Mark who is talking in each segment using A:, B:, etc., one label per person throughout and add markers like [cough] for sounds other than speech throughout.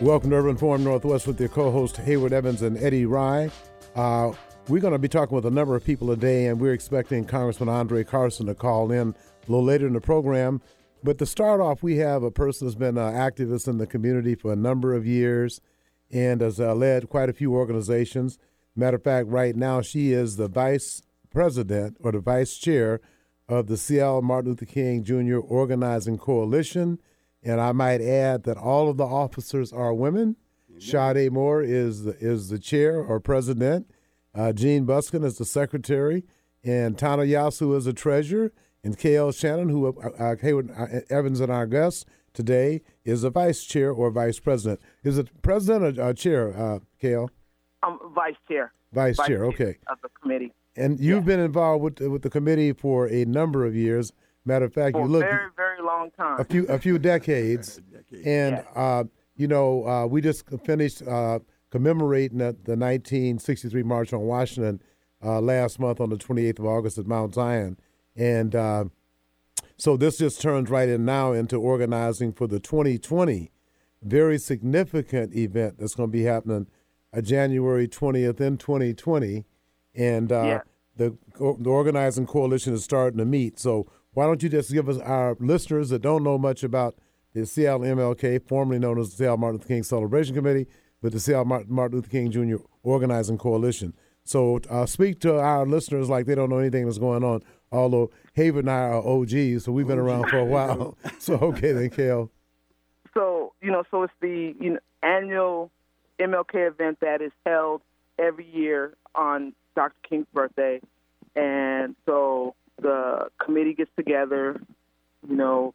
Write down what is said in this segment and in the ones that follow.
A: Welcome to Urban Forum Northwest with your co-host Hayward Evans and Eddie Rye. Uh, we're going to be talking with a number of people today, and we're expecting Congressman Andre Carson to call in a little later in the program. But to start off, we have a person who's been an activist in the community for a number of years and has uh, led quite a few organizations. Matter of fact, right now she is the vice president or the vice chair of the Seattle Martin Luther King Jr. Organizing Coalition. And I might add that all of the officers are women. Sade Moore is the, is the chair or president. Uh, Jean Buskin is the secretary, and Tana Yasu is the treasurer, and K.L. Shannon, who uh, uh, Hayward uh, Evans and our guest today, is the vice chair or vice president. Is it president or uh, chair, uh, K.L.?
B: Um, vice chair.
A: Vice, vice chair, okay.
B: Of the committee.
A: And you've yeah. been involved with with the committee for a number of years. Matter of fact,
B: for
A: you look
B: very very long time.
A: A few a few [laughs] decades, and uh, you know uh, we just finished uh, commemorating the, the 1963 March on Washington uh, last month on the 28th of August at Mount Zion, and uh, so this just turns right in now into organizing for the 2020 very significant event that's going to be happening uh, January 20th in 2020, and
B: yeah.
A: the the organizing coalition is starting to meet. So why don't you just give us our listeners that don't know much about the Seattle MLK, formerly known as the Seattle Martin Luther King Celebration Committee, but the Seattle Martin Luther King Jr. Organizing Coalition. So uh, speak to our listeners like they don't know anything that's going on. Although Hayward and I are OGs, so we've been around for a while. [laughs] so okay, then, Kale.
B: So you know, so it's the you know, annual MLK event that is held every year on Dr. King's birthday, and so the committee gets together, you know,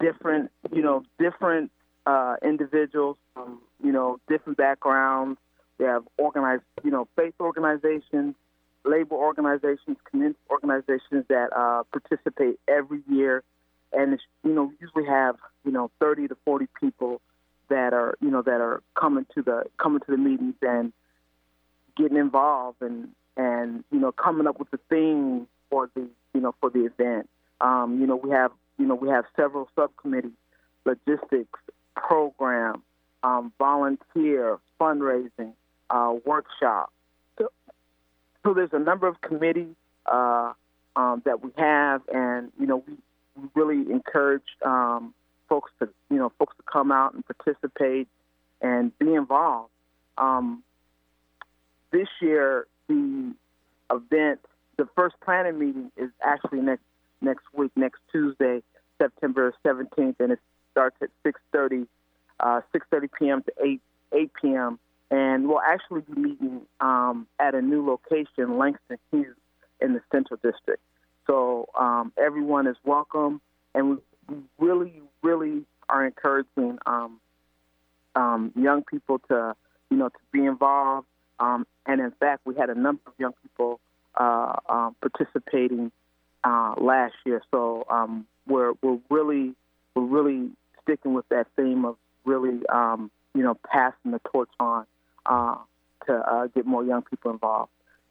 B: different, you know, different uh, individuals, um, you know, different backgrounds. They have organized, you know, faith organizations, labor organizations, community organizations that uh, participate every year, and it's, you know, usually have you know 30 to 40 people that are you know that are coming to the coming to the meetings and getting involved and and you know coming up with the theme for the you know for the event. Um, you know we have you know we have several subcommittees, logistics, program, um, volunteer, fundraising, uh, workshop. So, so, there's a number of committees uh, um, that we have, and you know we, we really encourage um, folks to you know folks to come out and participate and be involved. Um, this year, the event the first planning meeting is actually next next week, next Tuesday, September 17th, and it starts at 6:30 uh, 6:30 p.m. to 8 8 p.m. And we'll actually be meeting um, at a new location, Langston Hughes, in the Central District. So um, everyone is welcome, and we really, really are encouraging um, um, young people to, you know, to be involved. Um, and in fact, we had a number of young people uh, um, participating uh, last year. So um, we're we're really we're really sticking with that theme of really um, you know passing the torch on uh, to uh, get more young people involved.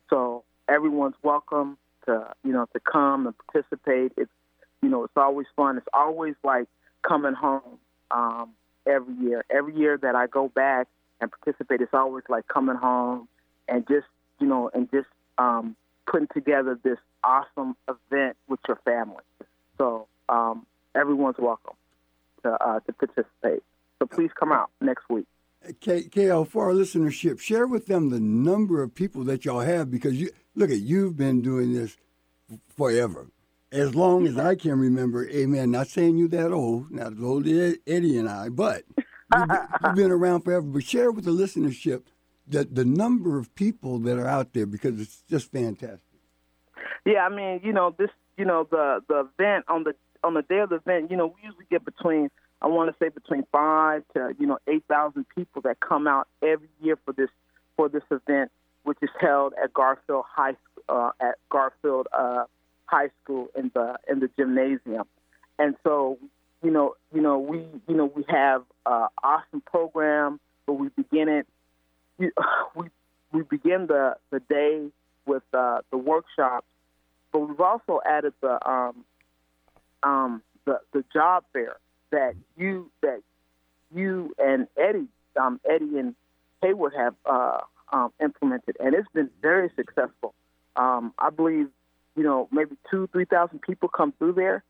B: So everyone's welcome to you know to come and participate. It's you know it's always fun. It's always like coming home um, every year. Every year that I go back and participate, it's always like coming home and just you know and just um, putting together this awesome event with your family. So um, everyone's welcome to uh, to participate. So please come out next week.
C: K- KL, for our listenership, share with them the number of people that y'all have because you look at you've been doing this forever, as long as I can remember. Amen. Not saying you that old, not as old as Eddie and I, but you've been, [laughs] you've been around forever. But share with the listenership the the number of people that are out there because it's just fantastic.
B: Yeah, I mean, you know, this, you know, the the event on the on the day of the event, you know, we usually get between I want to say between five to you know eight thousand people that come out every year for this for this event, which is held at Garfield High uh, at Garfield uh, High School in the in the gymnasium, and so you know you know we you know we have an awesome program, but we begin it [sighs] we we begin the the day with uh, the workshops, but we've also added the um, um, the the job fair that you that you and Eddie um, Eddie and Hayward have uh, um, implemented, and it's been very successful. Um, I believe, you know, maybe two, three thousand people come through there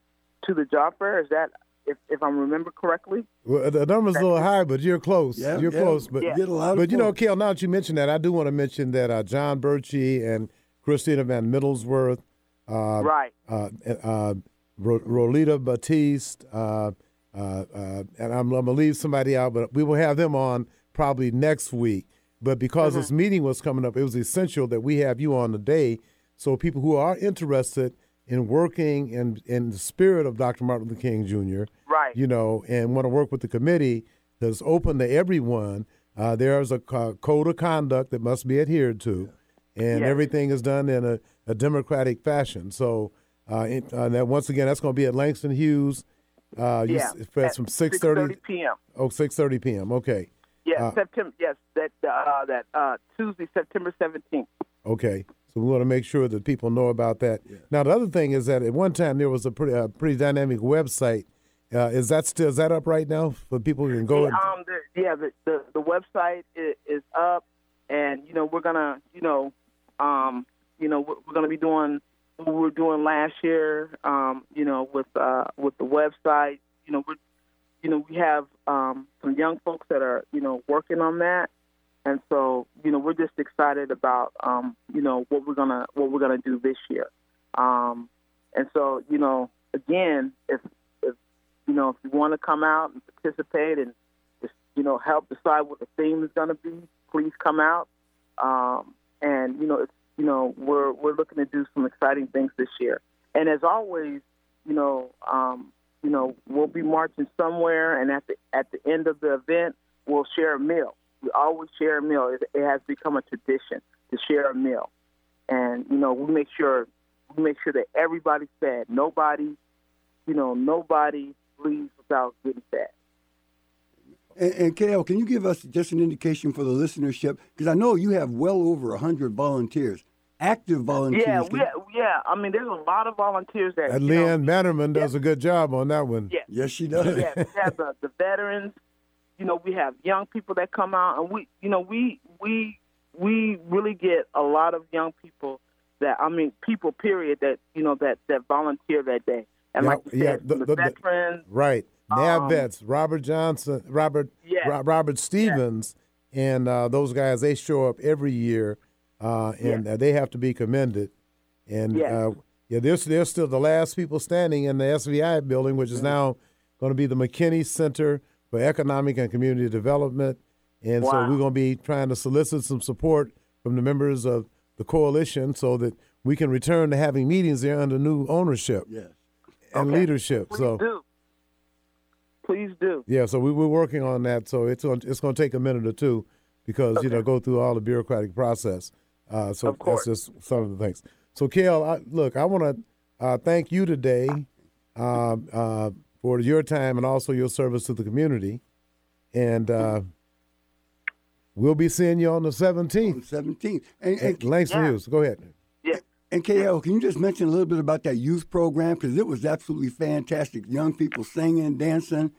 B: to the job fair. Is that if, if I remember correctly?
A: Well, the number's a little high, but you're close.
C: Yeah,
A: you're
C: yeah.
A: close. But
B: Yeah.
C: Get a lot
A: but you know,
C: folks.
A: K.L., now that you mentioned that, I do want to mention that uh, John Birchie and Christina Van Middlesworth,
B: right.
A: uh, uh, Rolita Batiste, uh, uh, uh, and I'm, I'm going to leave somebody out, but we will have them on probably next week. But because this meeting was coming up, it was essential that we have you on today so people who are interested in working in, in the spirit of Dr. Martin Luther King Jr.,
B: Right.
A: you know, and want to work with the committee that's open to everyone. Uh, there's a co- code of conduct that must be adhered to, and
B: Yes.
A: everything is done in a, a democratic fashion. So, uh, it, uh, that once again, that's going to be at Langston Hughes. Uh, you
B: yeah.
A: s- that's
B: At
A: from six thirty.
B: p.m.
A: Oh, 6:30 p.m. Okay,
B: Yes,
A: Uh,
B: September. Yes, that uh, that uh, Tuesday, September seventeenth.
A: okay. So we want to make sure that people know about that. Now, the other thing is that at one time there was a pretty, uh, pretty dynamic website. Uh, is that still is that up right now for people who can go? and,
B: um, the, yeah, the, the the website is, is up, and you know we're gonna, you know, um, you know we're, we're gonna be doing what we were doing last year, um, you know, with uh, with the website. You know, we're, you know, we have um, some young folks that are, you know, working on that, and so you know we're just excited about, um, you know, what we're gonna what we're gonna do this year, um, and so you know, again, if if you know if you want to come out and participate and just you know help decide what the theme is going to be, please come out. Um, and you know, it's you know we're we're looking to do some exciting things this year. And as always, you know, um, you know we'll be marching somewhere, and at the at the end of the event, we'll share a meal. We always share a meal. It, it has become a tradition to share a meal, and you know we make sure we make sure that everybody's fed. Nobody, you know, nobody leaves without getting fed.
C: And, and KL, can you give us just an indication for the listenership? Because I know you have well over 100 volunteers, active volunteers.
B: Yeah,
C: Can-
B: we, yeah. I mean, there's a lot of volunteers that.
A: And
B: you know,
A: Leanne Bannerman does a good job on that one.
B: Yeah.
C: Yes, she does.
B: yeah, we have the, the veterans. You know, we have young people that come out, and we, you know, we we we really get a lot of young people that I mean, people period that you know that that volunteer that day. And
A: Yeah,
B: like you said,
A: the-
B: the,
A: the- the-
B: veterans.
A: Right. NAV
B: Um,
A: vets, Robert Johnson, Robert
B: Yeah.
A: Ro- Robert Stevens, and uh, those guys, they show up every year, uh, and uh, they have to be commended. And
B: Yes.
A: uh, yeah, they're, they're still the last people standing in the SVI building, which is
B: Mm-hmm.
A: now going to be the McKinney Center for Economic and Community Development. And so we're going to be trying to solicit some support from the members of the coalition so that we can return to having meetings there under new ownership
C: yes.
A: and
B: Okay.
A: leadership.
B: Please
A: so
B: do. Please do.
A: yeah, so we, we're working on that. So it's going it's going to take a minute or two because you know go through all the bureaucratic process. Uh, so
B: Of course.
A: that's just some of the things. So K.L., I, look, I want to uh, thank you today um, uh, for your time and also your service to the community, and uh, we'll be seeing you on the
C: On
A: seventeenth
C: the 17th. And,
A: at
C: and,
A: Langston
B: Yeah.
A: Hughes. Go ahead.
C: And KL, can you just mention a little bit about that youth program? Because it was absolutely fantastic. Young people singing, dancing.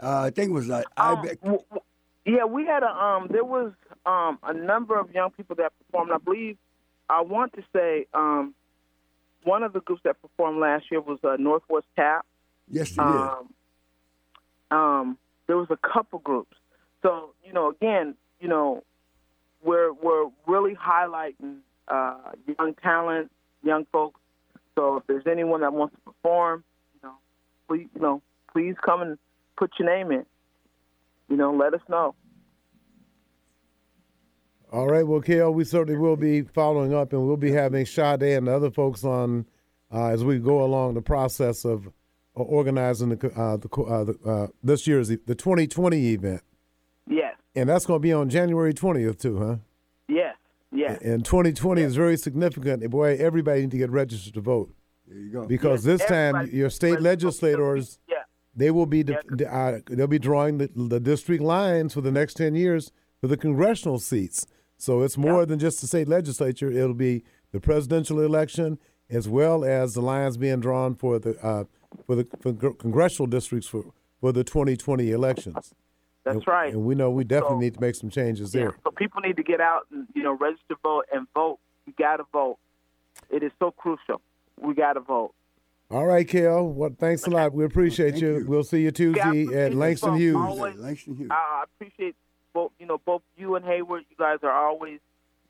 C: Uh, I think it was uh, I
B: Um, yeah, we had a um. There was um a number of young people that performed. I believe I want to say um one of the groups that performed last year was uh, Northwest Tap.
C: Yes, it is.
B: Um, um, there was a couple groups. So you know, again, you know, we're we're really highlighting uh, young talent, young folks. So if there's anyone that wants to perform, you know, please, you know, please come and put your name in. You know, let us know.
A: All right, well, K.L., we certainly will be following up, and we'll be having Sade and the other folks on uh, as we go along the process of organizing the, uh, the, uh, the uh, this year's the 2020 event,
B: Yes,
A: and that's going to be on January 20th too, huh?
B: yes, yes.
A: And 2020 is very significant. Boy, everybody need to get registered to vote.
C: There you go.
A: because
B: Yes,
A: this time your state legislators
B: Yeah,
A: they will be de- de- uh, they'll be drawing the, the district lines for the next 10 years for the congressional seats. So it's more than just the state legislature. It'll be the presidential election as well as the lines being drawn for the uh, for the for congressional districts for, for the 2020 elections
B: That's
A: and,
B: right.
A: And we know we definitely
B: So-
A: need to make some changes
B: Yeah,
A: there.
B: so people need to get out and you know register, vote, and vote. You got to vote. It is so crucial. We got to vote.
A: All right, Kel. Well, thanks a lot. We appreciate
C: Thank
A: you.
C: you.
A: We'll see you
B: Yeah, I
A: Tuesday
B: appreciate
A: at Langston Hughes.
B: always-
C: Langston Hughes.
B: I I appreciate both you know both you and Hayward. You guys are always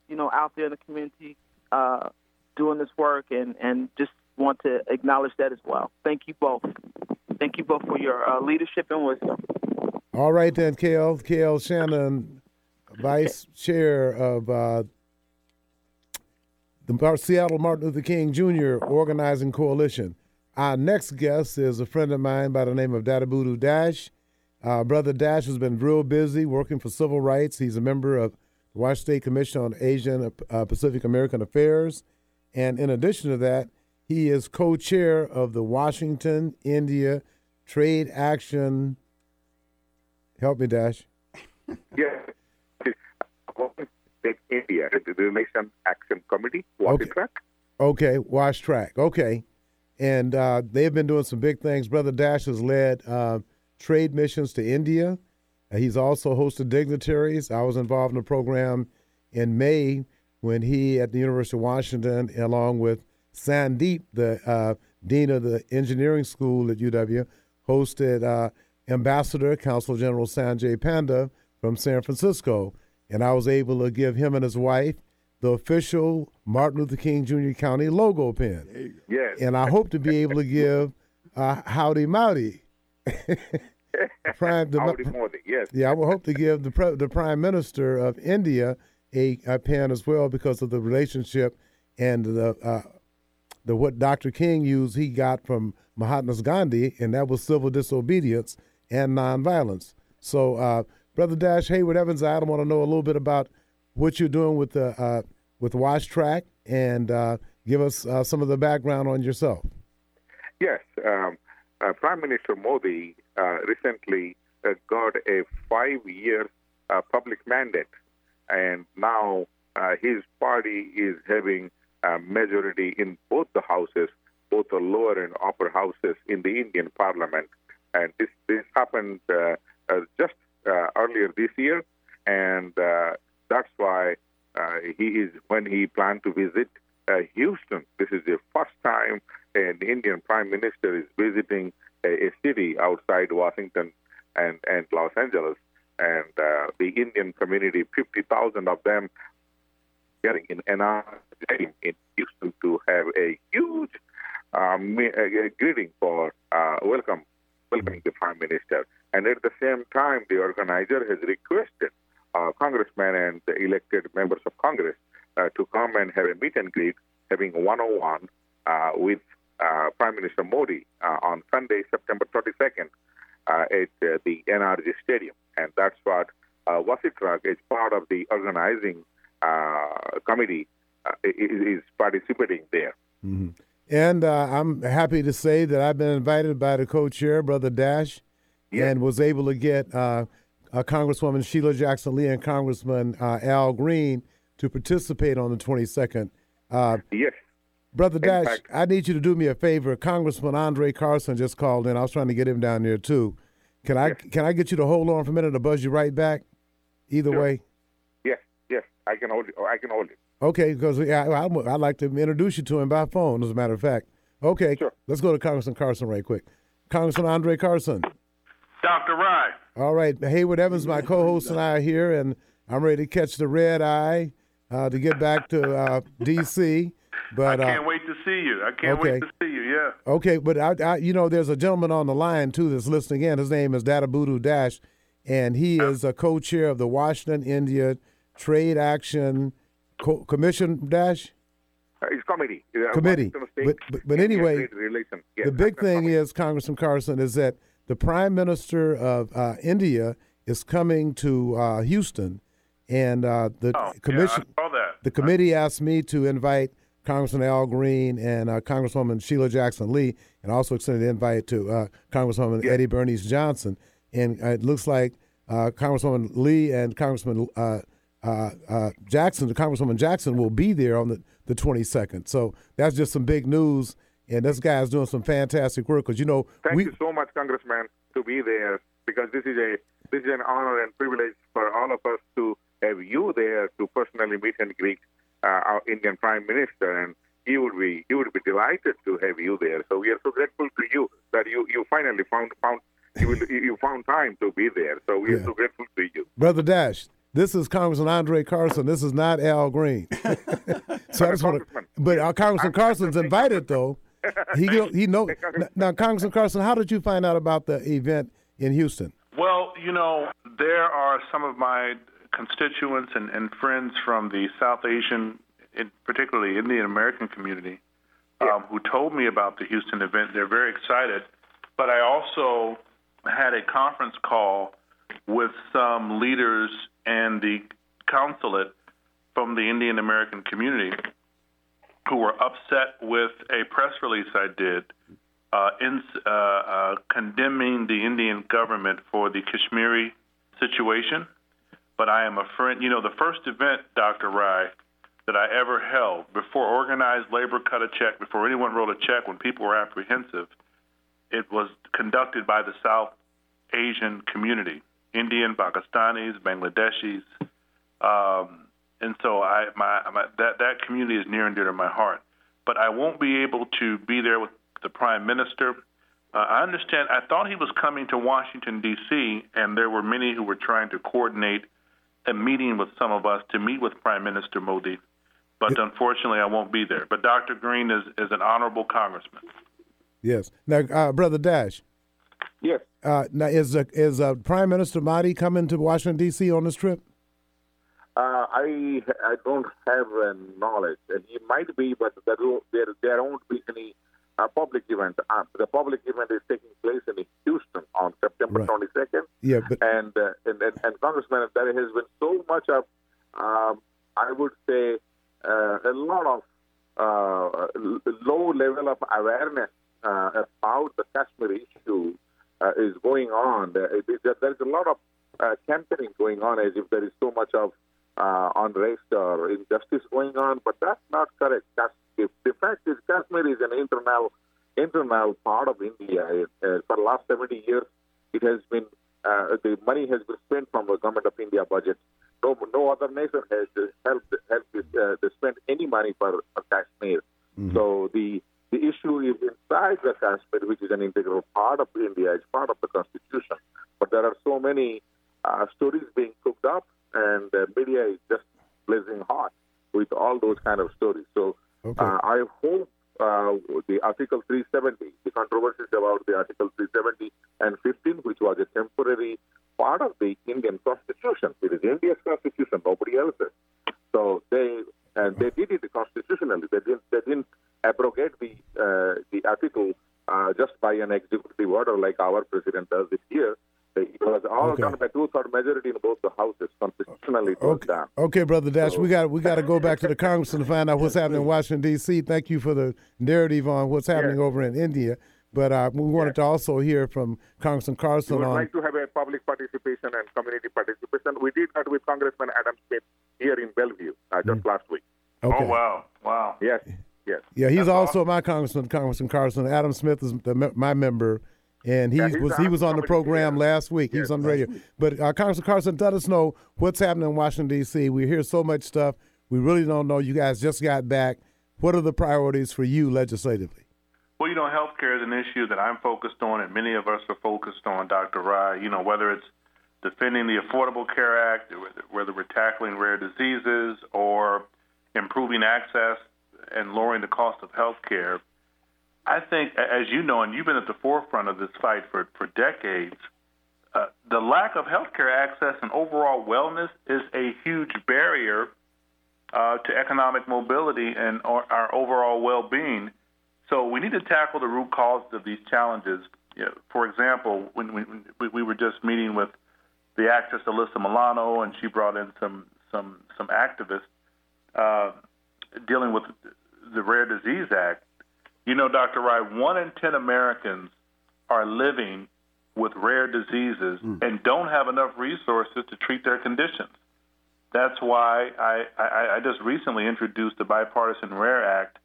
B: you know out there in the community uh, doing this work, and and just want to acknowledge that as well. Thank you both. Thank you both for your uh, leadership and wisdom.
A: All right, then, Kel. Kel Shannon, Vice [laughs] Chair of uh, the Seattle Martin Luther King Jr. Organizing Coalition. Our next guest is a friend of mine by the name of Debadutta Dash. Uh, Brother Dash has been real busy working for civil rights. He's a member of the Washington State Commission on Asian uh, Pacific American Affairs. And in addition to that, he is co chair of the Washington India Trade Action. Help me, Dash. [laughs]
D: Take India, the Nation Action Committee, Water
A: Okay.
D: Track.
A: Okay, Wash Track. Okay. And uh, they've been doing some big things. Brother Dash has led uh, trade missions to India. Uh, he's also hosted dignitaries. I was involved in a program in May when he, at the University of Washington, along with Sandeep, the uh, dean of the engineering school at UW, hosted uh, Ambassador Consul General Sanjay Panda from San Francisco. And I was able to give him and his wife the official Martin Luther King Jr. County logo pin.
D: Yes.
A: And I hope to be able to give uh, Howdy Modi. [laughs] Prime, the,
D: Howdy Modi, yes.
A: yeah, I will hope to give the pre- the Prime Minister of India a, a pen as well because of the relationship and the uh, the what Dr. King used he got from Mahatma Gandhi, and that was civil disobedience and nonviolence. So, uh, Brother Dash Hayward Evans, I want to know a little bit about what you're doing with the uh, with Wash Track and uh, give us uh, some of the background on yourself.
D: Yes. Um, uh, Prime Minister Modi uh, recently got a five year uh, public mandate, and now his party is having a majority in both the houses, both the lower and upper houses in the Indian parliament. And this, this happened uh, uh, just uh, earlier this year, and that's why he is when he planned to visit Houston. This is the first time an Indian prime minister is visiting a, a city outside Washington and, and Los Angeles. And uh, the Indian community, 50,000 of them, getting in NR in Houston to have a huge greeting for uh, welcome, welcoming the prime minister. And at the same time, the organizer has requested uh, congressmen and the elected members of Congress uh, to come and have a meet and greet, having one-on-one uh, with uh, Prime Minister Modi uh, on Sunday, September 22nd, uh, at the NRG Stadium, and that's what uh, Wasitrak is part of the organizing committee is, is participating there.
A: And uh, I'm happy to say that I've been invited by the co-chair, Brother Dash,
D: Yes.
A: and was able to get uh, uh, Congresswoman Sheila Jackson Lee and Congressman uh, Al Green to participate on the 22nd. Uh,
D: Yes,
A: Brother Dash,
D: fact-
A: I need you to do me a favor. Congressman Andre Carson just called in. I was trying to get him down there too. Can I can I get you to hold on for a minute to buzz you right back? Either
D: Sure.
A: way.
D: yes, yes. I can hold it. I can hold it.
A: Okay, because yeah, I, I'd like to introduce you to him by phone, as a matter of fact. Okay,
D: Sure.
A: let's go to Congressman Carson right quick. Congressman Andre Carson.
E: Dr. Rye.
A: All right, Hayward Evans, my co-host, and I are here, and I'm ready to catch the red eye uh, to get back to uh, D.C. But
E: I
A: uh,
E: can't wait to see you. I can't
A: okay.
E: wait to see you. Yeah.
A: Okay, but I, I, you know, there's a gentleman on the line too that's listening in. His name is Debadutta Dash, and he is a co-chair of the Washington India Trade Action Co- Commission. Dash.
D: Uh, it's committee. Uh,
A: Committee. But- but- but anyway,
D: Yes,
A: the big thing
D: committee.
A: is, Congressman Carson, is that the Prime Minister of uh, India is coming to uh, Houston, and uh, the
E: Oh,
A: commission.
E: yeah, I saw that.
A: The committee asked me to invite Congressman Al Green and uh, Congresswoman Sheila Jackson Lee, and also extended an invite to uh, Congresswoman Eddie Bernice Johnson. And it looks like uh, Congresswoman Lee and Congressman uh, uh, Jackson, Congresswoman Jackson, will be there on the, the 22nd. So that's just some big news. And this guy's doing some fantastic work because, you know,
D: Thank
A: we,
D: you so much, Congressman, to be there because this is a this is an honor and privilege for all of us to have you there to personally meet and greet uh, our Indian Prime Minister, and he would be he would be delighted to have you there. So we are so grateful to you that you, you finally found found you, you found time to be there. So we
A: Yeah.
D: are so grateful to you.
A: Brother Dash, this is Congressman Andre Carson. This is not Al Green. [laughs] so I just want to, but uh, Congressman Carson's invited though. He he know [laughs] now. Congressman Carson, how did you find out about the event in Houston?
E: Well, you know, there are some of my constituents and, and friends from the South Asian, in particularly Indian American community, um, who told me about the Houston event. They're very excited. But I also had a conference call with some leaders and the consulate from the Indian American community who were upset with a press release I did uh, in, uh, uh, condemning the Indian government for the Kashmiri situation. But I am a friend. You know, the first event, Dr. Rye, that I ever held before organized labor cut a check, before anyone wrote a check, when people were apprehensive, it was conducted by the South Asian community Indian, Pakistanis, Bangladeshis. Um, and so I, my, my, that, that community is near and dear to my heart. But I won't be able to be there with the prime minister. Uh, I understand. I thought he was coming to Washington D.C., and there were many who were trying to coordinate a meeting with some of us to meet with Prime Minister Modi. But unfortunately, I won't be there. But Dr. Green is, is an honorable congressman.
A: Yes. Now, uh, Brother Dash,
D: Yes.
A: uh, now is uh, is uh, Prime Minister Modi coming to Washington D.C. on this trip?
D: Uh, I I don't have uh, knowledge, and he might be, but there there there won't be any uh, public event. Uh, the public event is taking place in Houston on September
A: Right.
D: 22nd,
A: Yeah, but
D: and, uh, and and and Congressman, there has been so much of, um, I would say, uh, a lot of uh, l- low level of awareness uh, about the Kashmir issue uh, is going on. There, it- there's a lot of uh, campaigning going on as if there is so much of uh, unrest or injustice going on, but that's not correct. Kas- if the fact is, Kashmir is an internal internal part of India. Uh, for the last 70 years, it has been uh, the money has been spent from the government of India budget. No, no other nation has helped helped uh, to spend any money for, for Kashmir. So the the issue is inside the Kashmir, which is an integral part of India. It's part of the constitution. But there are so many uh, stories being cooked up, and the media is just blazing hot with all those kind of stories. So
A: Okay.
D: uh, I hope uh, the Article 370, the controversies about the Article 370 and 15, which was a temporary part of the Indian Constitution. It is India's Constitution, nobody else's. So they and they did it constitutionally. They didn't they didn't abrogate the uh, the article uh, just by an executive order like our president does this year. It was all
A: Okay.
D: done by two-third majority in both the houses. Constitutionally,
A: Okay,
D: done.
A: okay, brother Dash, we got we got to go back to the congressman to find out what's happening in Washington D.C. Thank you for the narrative on what's happening over in India, but uh, we wanted to also hear from Congressman Carson.
D: We would
A: on.
D: like to have a public participation and community participation. We did that with Congressman Adam Smith here in Bellevue uh, just last week.
A: Okay.
E: Oh, wow. Wow.
D: Yes, yes.
A: Yeah, he's
E: That's
A: also my congressman, Congressman Carson. Adam Smith is the, my member, and he
D: Yeah,
A: was he was on the program last week. he was on the radio. But uh, Congressman Carson, let us know what's happening in Washington D.C. We hear so much stuff. We really don't know. You guys just got back. What are the priorities for you legislatively?
E: Well, you know, healthcare is an issue that I'm focused on, and many of us are focused on, Dr. Rye. You know, whether it's defending the Affordable Care Act, whether- we're tackling rare diseases or improving access and lowering the cost of healthcare. I think, as you know, and you've been at the forefront of this fight for, for decades, uh, the lack of healthcare access and overall wellness is a huge barrier uh, to economic mobility and our, our overall well-being. So we need to tackle the root causes of these challenges. You know, for example, when we, we, we were just meeting with the actress Alyssa Milano, and she brought in some some some activists uh, dealing with the Rare Disease Act. You know, Dr. Rye, one in ten Americans are living with rare diseases and don't have enough resources to treat their conditions. That's why I, I, I just recently introduced the Bipartisan Rare Act,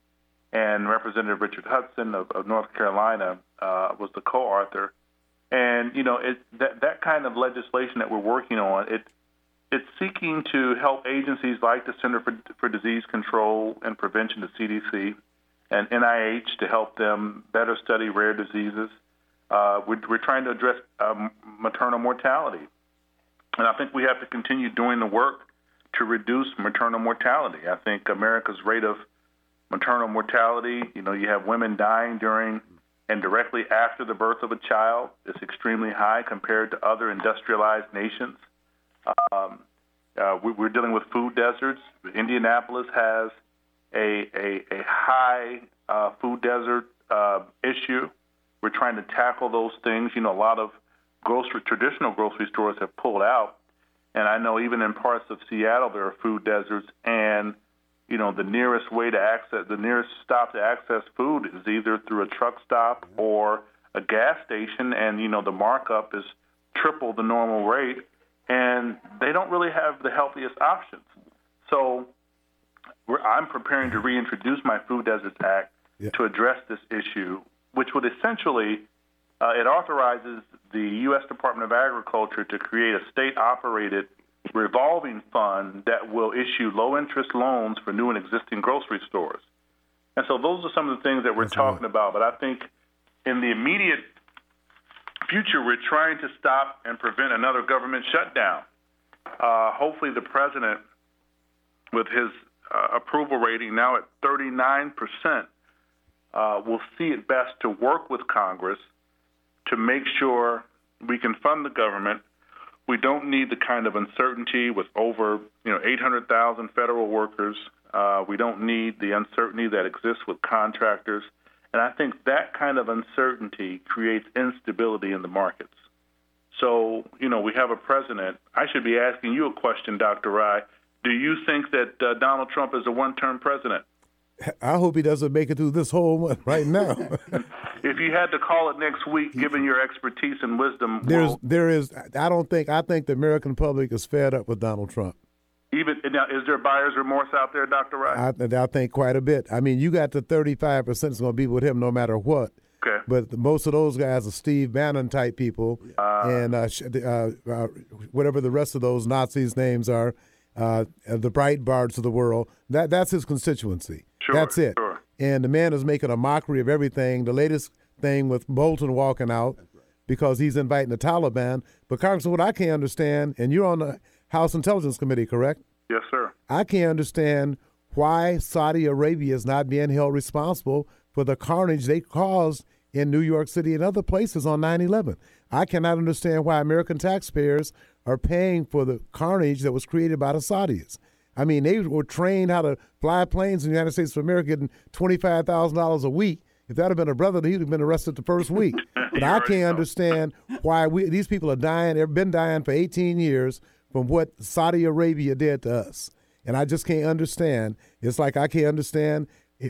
E: and Representative Richard Hudson of, of North Carolina uh, was the co-author. And you know, it, that that kind of legislation that we're working on, it it's seeking to help agencies like the Center for, for Disease Control and Prevention, the CDC, and NIH to help them better study rare diseases. Uh, we're, we're, trying to address um, maternal mortality. And I think we have to continue doing the work to reduce maternal mortality. I think America's rate of maternal mortality, you know, you have women dying during and directly after the birth of a child is extremely high compared to other industrialized nations. Um, uh, we, are dealing with food deserts. Indianapolis has a, a, a high uh, food desert uh, issue. We're trying to tackle those things. You know, a lot of grocery, traditional grocery stores have pulled out, and I know even in parts of Seattle there are food deserts. And you know, the nearest way to access, the nearest stop to access food is either through a truck stop or a gas station, and you know, the markup is triple the normal rate and they don't really have the healthiest options. So I'm preparing to reintroduce my Food Deserts Act yeah. to address this issue, which would essentially uh, it authorizes the U.S. Department of Agriculture to create a state-operated revolving fund that will issue low-interest loans for new and existing grocery stores. And so those are some of the things that we're That's talking right. about. But I think in the immediate future, we're trying to stop and prevent another government shutdown. Uh, hopefully, the president, with his uh, approval rating now at 39%, uh, will see it best to work with Congress to make sure we can fund the government. We don't need the kind of uncertainty with over you know 800,000 federal workers. Uh, we don't need the uncertainty that exists with contractors. And I think that kind of uncertainty creates instability in the markets. So, you know, we have a president. I should be asking you a question, Dr. Rye. Do you think that uh, Donald Trump is a one term president?
A: I hope he doesn't make it through this whole one right now. [laughs]
E: if you had to call it next week, given your expertise and wisdom,
A: there's well, there is. I don't think. I think the American public is fed up with Donald Trump.
E: Even now, is there buyer's remorse out there, Doctor Wright?
A: I, I think quite a bit. I mean, you got the thirty-five percent is going to be with him no matter what.
E: Okay.
A: But most of those guys are Steve Bannon type people, uh, and uh, uh, uh, whatever the rest of those Nazis' names are, uh, the Breitbarts of the world. That that's his constituency.
E: Sure,
A: that's it.
E: Sure.
A: And the man is making a mockery of everything. The latest thing with Bolton walking out because he's inviting the Taliban. But Congressman, what I can't understand, and you're on the House Intelligence Committee, correct?
E: Yes, sir.
A: I can't understand why Saudi Arabia is not being held responsible for the carnage they caused in New York City and other places on 9 11. I cannot understand why American taxpayers are paying for the carnage that was created by the Saudis. I mean, they were trained how to fly planes in the United States of America getting $25,000 a week. If that had been a brother, he'd have been arrested the first week. [laughs] But I can't understand why we, these people are dying. They've been dying for 18 years from what Saudi Arabia did to us. And I just can't understand. It's like I can't understand.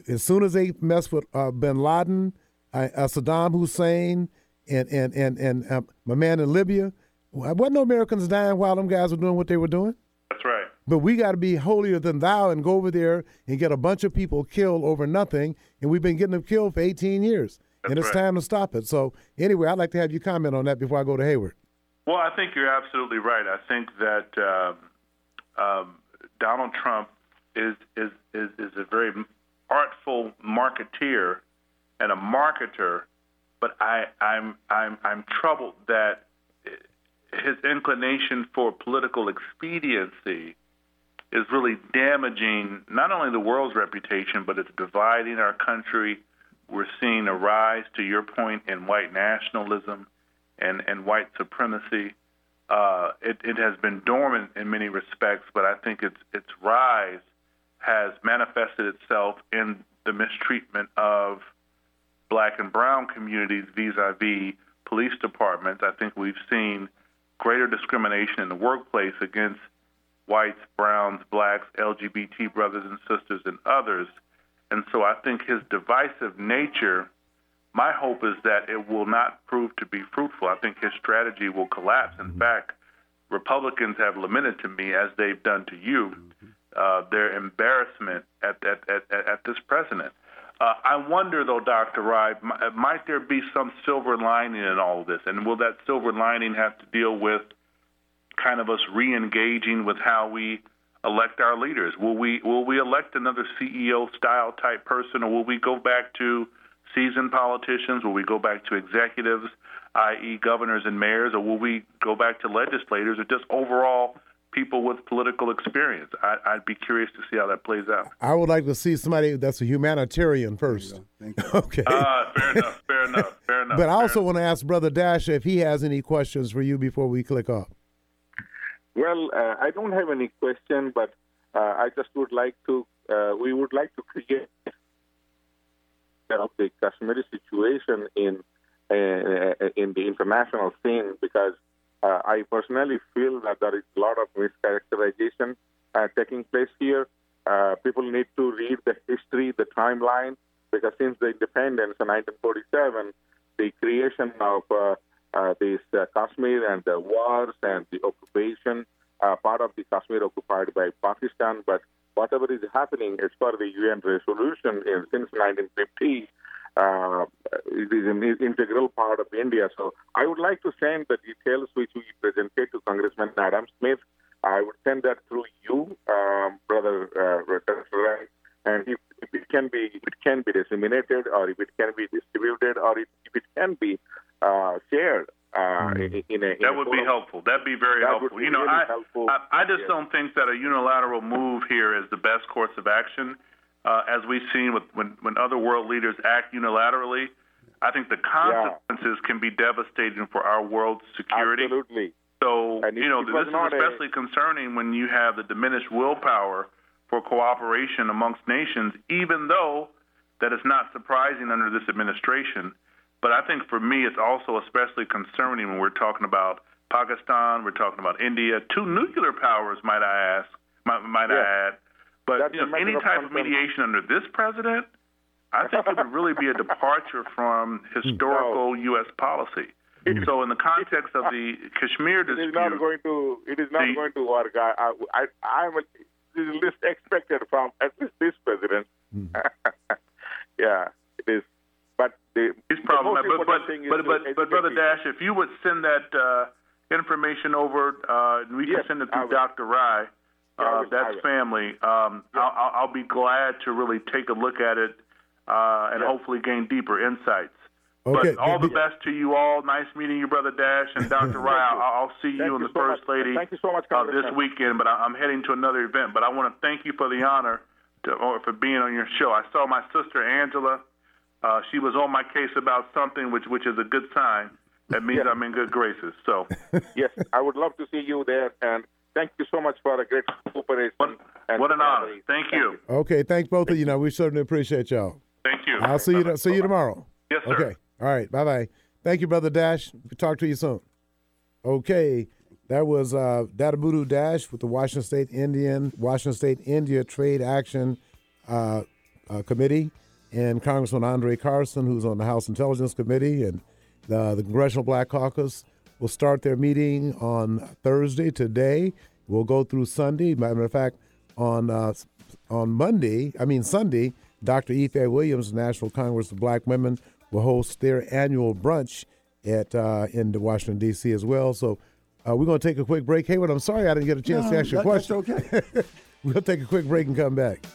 A: As soon as they mess with uh, bin Laden, uh, uh, Saddam Hussein, and, and, and, and uh, my man in Libya, wasn't no Americans dying while them guys were doing what they were doing? But we got to be holier than thou and go over there and get a bunch of people killed over nothing. And we've been getting them killed for 18 years.
E: That's
A: and it's
E: right.
A: time to stop it. So, anyway, I'd like to have you comment on that before I go to Hayward.
E: Well, I think you're absolutely right. I think that uh, um, Donald Trump is, is is is a very artful marketeer and a marketer, but I, I'm I'm I'm troubled that his inclination for political expediency is really damaging not only the world's reputation, but it's dividing our country. We're seeing a rise, to your point, in white nationalism and, and white supremacy. Uh, it, it has been dormant in many respects, but I think its its rise has manifested itself in the mistreatment of black and brown communities vis-a-vis police departments. I think we've seen greater discrimination in the workplace against whites, browns, blacks, LGBT brothers and sisters, and others. And so I think his divisive nature my hope is that it will not prove to be fruitful. I think his strategy will collapse. In mm-hmm. fact, Republicans have lamented to me, as they've done to you, mm-hmm. uh, their embarrassment at, at, at, at this president. Uh, I wonder, though, Dr. Rye, might there be some silver lining in all of this? And will that silver lining have to deal with kind of us re-engaging with how we elect our leaders? Will we will we elect another CEO style type person, or will we go back to seasoned politicians? Will we go back to executives, i.e., governors and mayors, or will we go back to legislators, or just overall people with political experience? I, would be curious to see how that plays out.
A: I would like to see somebody that's a humanitarian first. [laughs] okay.
E: Uh, fair enough. Fair enough. Fair [laughs] enough.
A: But I also want to ask Brother Dash if he has any questions for you before we click off.
D: Well, uh, I don't have any question, but uh, I just would like to. Uh, we would like to create of the Kashmiri situation in uh, in the international scene because uh, I personally feel that there is a lot of mischaracterization uh, taking place here. people need to read the history, the timeline, because since the independence in 1947, the creation of this uh, Kashmir and the wars and the occupation, uh, part of the Kashmir occupied by Pakistan. But whatever is happening as per the UN resolution in, since 1950, uh, it is an integral part of India. So I would like to send the details which we presented to Congressman Adam Smith. I would send that through you, um, brother uh, and if, if, it can be, if it can be disseminated, or if it can be distributed, or if, if it can be uh, shared. Uh, mm. in, in, a, in
E: that would be helpful. That'd be very
D: that
E: helpful.
D: Be
E: you know,
D: really
E: I,
D: helpful.
E: I, I just
D: yeah.
E: don't think that a unilateral move here is the best course of action. Uh, as we've seen with when, when other world leaders act unilaterally, I think the consequences yeah. can be devastating for our world's security.
D: Absolutely.
E: So,
D: and
E: you know, this is especially
D: a...
E: concerning when you have the diminished willpower for cooperation amongst nations, even though that is not surprising under this administration. But I think for me, it's also especially concerning when we're talking about Pakistan, we're talking about India, two nuclear powers, might I ask, might, might
D: yes.
E: I add. But you know, any type of mediation under this president, I think it would really be a departure from [laughs] historical
D: no.
E: U.S. policy. So, in the context of the Kashmir dispute,
D: it is not going to. It is not
E: the,
D: going to work. I, I, I, I'm least expected from at least this president.
A: Mm. [laughs]
D: yeah, it is. But the,
E: He's problematic.
D: the
E: But but
D: thing is
E: but but, but brother. Dash, if you would send that uh, information over, uh, we can send it
D: I
E: through. Dr. Rye.
D: Yeah,
E: Uh,
D: will,
E: that's family. Um, I'll, I'll I'll be glad to really take a look at it uh, and
D: Yes.
E: hopefully gain deeper insights.
A: Okay,
E: But all the best to you all. Nice meeting you, brother Dash and Dr. [laughs] Rye. I'll, I'll see you
D: Thank
E: and
D: you
E: the
D: so
E: first
D: much.
E: lady
D: Thank you so much,
E: uh, this weekend. But I, I'm heading to another event. But I want to thank you for the honor to, or for being on your show. I saw my sister Angela. Uh, she was on my case about something, which which is a good sign. That means
D: Yes.
E: I'm in good graces. So, [laughs]
D: yes, I would love to see you there, and thank you so much for a great cooperation.
E: what,
D: and
E: what an honor.
D: collaboration.
E: Thank you.
A: Okay, thanks both of you. Now we certainly appreciate y'all.
E: Thank you.
A: I'll see you. See you tomorrow.
E: Yes, sir.
A: Okay. All right. Bye bye. Thank you, brother Dash. We'll talk to you soon. Okay. That was uh, Debadutta Dash with the Washington State Indian Washington State India Trade Action uh, uh, Committee, and Congressman Andre Carson, who's on the House Intelligence Committee, and the, the Congressional Black Caucus will start their meeting on Thursday. Today, we'll go through Sunday. Matter of fact, on uh, on Monday, I mean Sunday, Dr. Ife Williams, National Congress of Black Women, will host their annual brunch at uh, in Washington D.C. as well. So uh, we're going to take a quick break. Hey, Hayward, I'm sorry I didn't get a chance
C: No,
A: to ask you a
C: that- that's
A: question.
C: okay. [laughs]
A: we'll take a quick break and come back.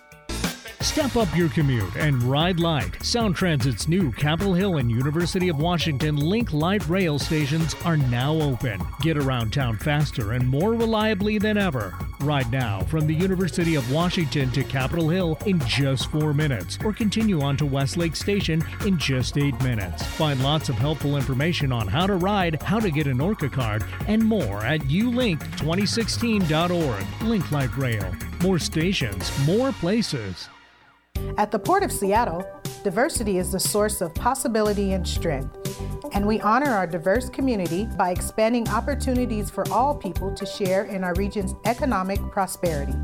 F: Step up your commute and ride light. Sound Transit's new Capitol Hill and University of Washington Link Light rail stations are now open. Get around town faster and more reliably than ever. Ride now from the University of Washington to Capitol Hill in just four minutes, or continue on to Westlake Station in just eight minutes. Find lots of helpful information on how to ride, how to get an ORCA card, and more at ulink2016.org. Link Light Rail. More stations, more places.
G: At the Port of Seattle, diversity is the source of possibility and strength, and we honor our diverse community by expanding opportunities for all people to share in our region's economic prosperity.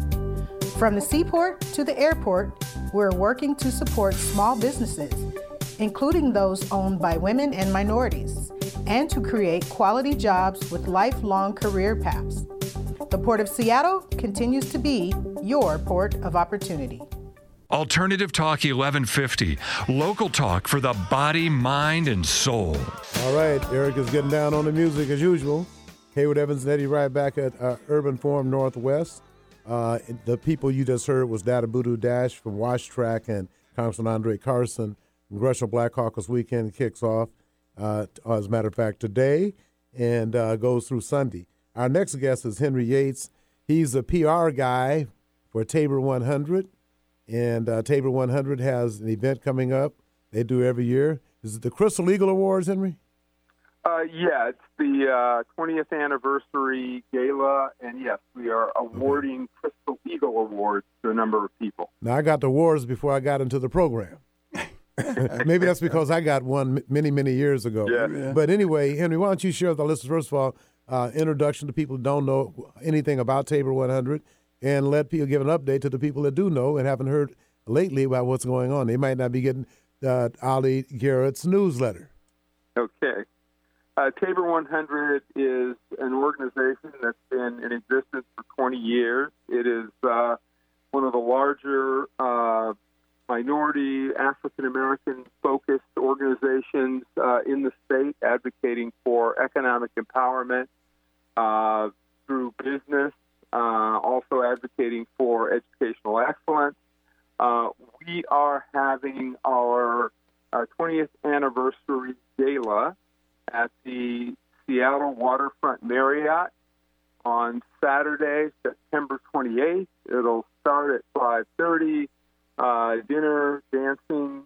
G: From the seaport to the airport, we're working to support small businesses, including those owned by women and minorities, and to create quality jobs with lifelong career paths. The Port of Seattle continues to be your port of opportunity.
H: Alternative Talk 1150. Local talk for the body, mind, and soul.
A: All right, Eric is getting down on the music as usual. Hayward Evans and Eddie right back at uh, Urban Forum Northwest. Uh, the people you just heard was Debadutta Dash from Wash Track and Congressman Andre Carson. Congressional Black Caucus weekend kicks off, uh, as a matter of fact, today and uh, goes through Sunday. Our next guest is Henry Yates. He's a PR guy for Tabor 100, and uh, Tabor 100 has an event coming up. They do every year. Is it the Crystal Eagle Awards, Henry?
I: Uh, yeah, it's the uh, 20th anniversary gala, and yes, we are awarding Crystal Eagle Awards to a number of people.
A: Now, I got the awards before I got into the program. [laughs] Maybe that's because I got one many, many years ago.
I: Yeah.
A: But anyway, Henry, why don't you share with our listeners, first of all, uh, introduction to people who don't know anything about Tabor 100 and let people give an update to the people that do know and haven't heard lately about what's going on. They might not be getting uh, Ali Garrett's newsletter.
I: Okay. Uh, Tabor 100 is an organization that's been in existence for 20 years. It is uh, one of the larger uh, minority African American focused organizations uh, in the state advocating for economic empowerment uh, through business, uh, also advocating for educational excellence. Uh, we are having our, our 20th anniversary gala at the Seattle Waterfront Marriott on Saturday, September 28th. It'll start at 5:30 uh, dinner, dancing,